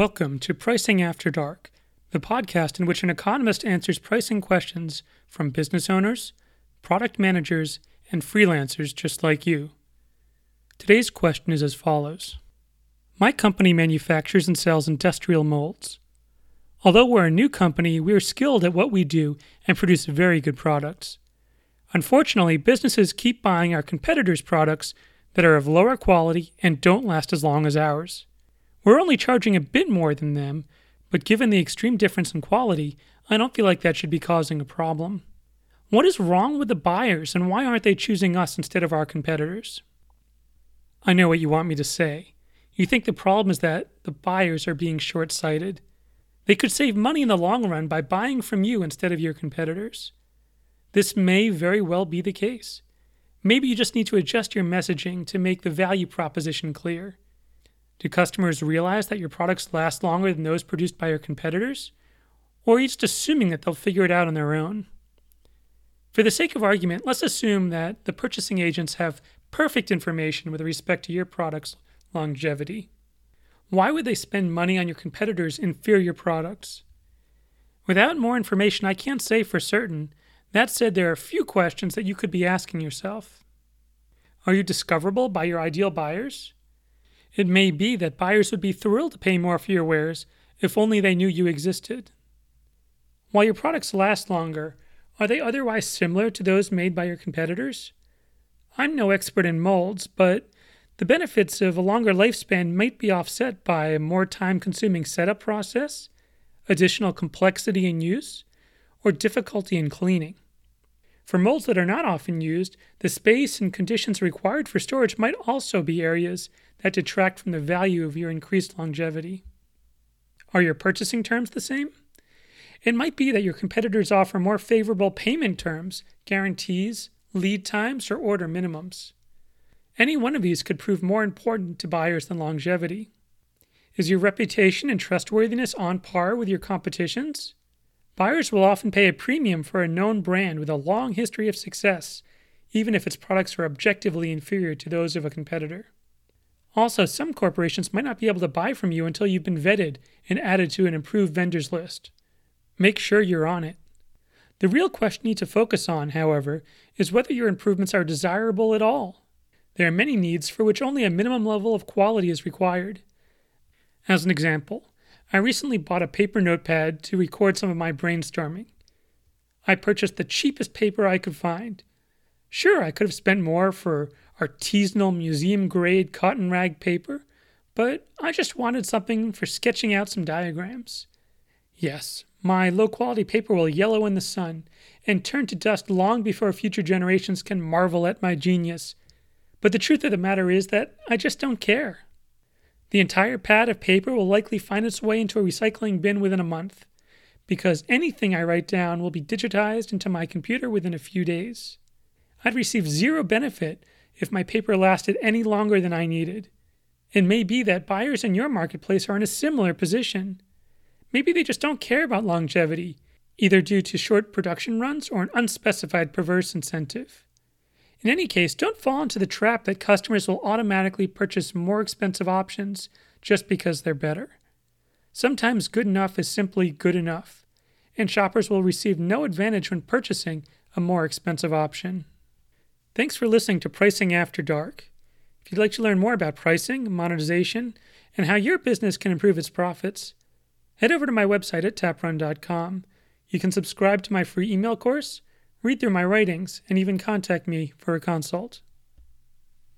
Welcome to Pricing After Dark, the podcast in which an economist answers pricing questions from business owners, product managers, and freelancers just like you. Today's question is as follows My company manufactures and sells industrial molds. Although we're a new company, we are skilled at what we do and produce very good products. Unfortunately, businesses keep buying our competitors' products that are of lower quality and don't last as long as ours. We're only charging a bit more than them, but given the extreme difference in quality, I don't feel like that should be causing a problem. What is wrong with the buyers and why aren't they choosing us instead of our competitors? I know what you want me to say. You think the problem is that the buyers are being short sighted. They could save money in the long run by buying from you instead of your competitors. This may very well be the case. Maybe you just need to adjust your messaging to make the value proposition clear. Do customers realize that your products last longer than those produced by your competitors? Or are you just assuming that they'll figure it out on their own? For the sake of argument, let's assume that the purchasing agents have perfect information with respect to your product's longevity. Why would they spend money on your competitors' inferior products? Without more information, I can't say for certain. That said, there are a few questions that you could be asking yourself. Are you discoverable by your ideal buyers? It may be that buyers would be thrilled to pay more for your wares if only they knew you existed. While your products last longer, are they otherwise similar to those made by your competitors? I'm no expert in molds, but the benefits of a longer lifespan might be offset by a more time consuming setup process, additional complexity in use, or difficulty in cleaning. For molds that are not often used, the space and conditions required for storage might also be areas that detract from the value of your increased longevity. Are your purchasing terms the same? It might be that your competitors offer more favorable payment terms, guarantees, lead times, or order minimums. Any one of these could prove more important to buyers than longevity. Is your reputation and trustworthiness on par with your competition's? Buyers will often pay a premium for a known brand with a long history of success, even if its products are objectively inferior to those of a competitor. Also, some corporations might not be able to buy from you until you've been vetted and added to an approved vendors list. Make sure you're on it. The real question you need to focus on, however, is whether your improvements are desirable at all. There are many needs for which only a minimum level of quality is required. As an example, I recently bought a paper notepad to record some of my brainstorming. I purchased the cheapest paper I could find. Sure, I could have spent more for artisanal museum grade cotton rag paper, but I just wanted something for sketching out some diagrams. Yes, my low quality paper will yellow in the sun and turn to dust long before future generations can marvel at my genius. But the truth of the matter is that I just don't care. The entire pad of paper will likely find its way into a recycling bin within a month, because anything I write down will be digitized into my computer within a few days. I'd receive zero benefit if my paper lasted any longer than I needed. It may be that buyers in your marketplace are in a similar position. Maybe they just don't care about longevity, either due to short production runs or an unspecified perverse incentive. In any case, don't fall into the trap that customers will automatically purchase more expensive options just because they're better. Sometimes good enough is simply good enough, and shoppers will receive no advantage when purchasing a more expensive option. Thanks for listening to Pricing After Dark. If you'd like to learn more about pricing, monetization, and how your business can improve its profits, head over to my website at taprun.com. You can subscribe to my free email course, read through my writings, and even contact me for a consult.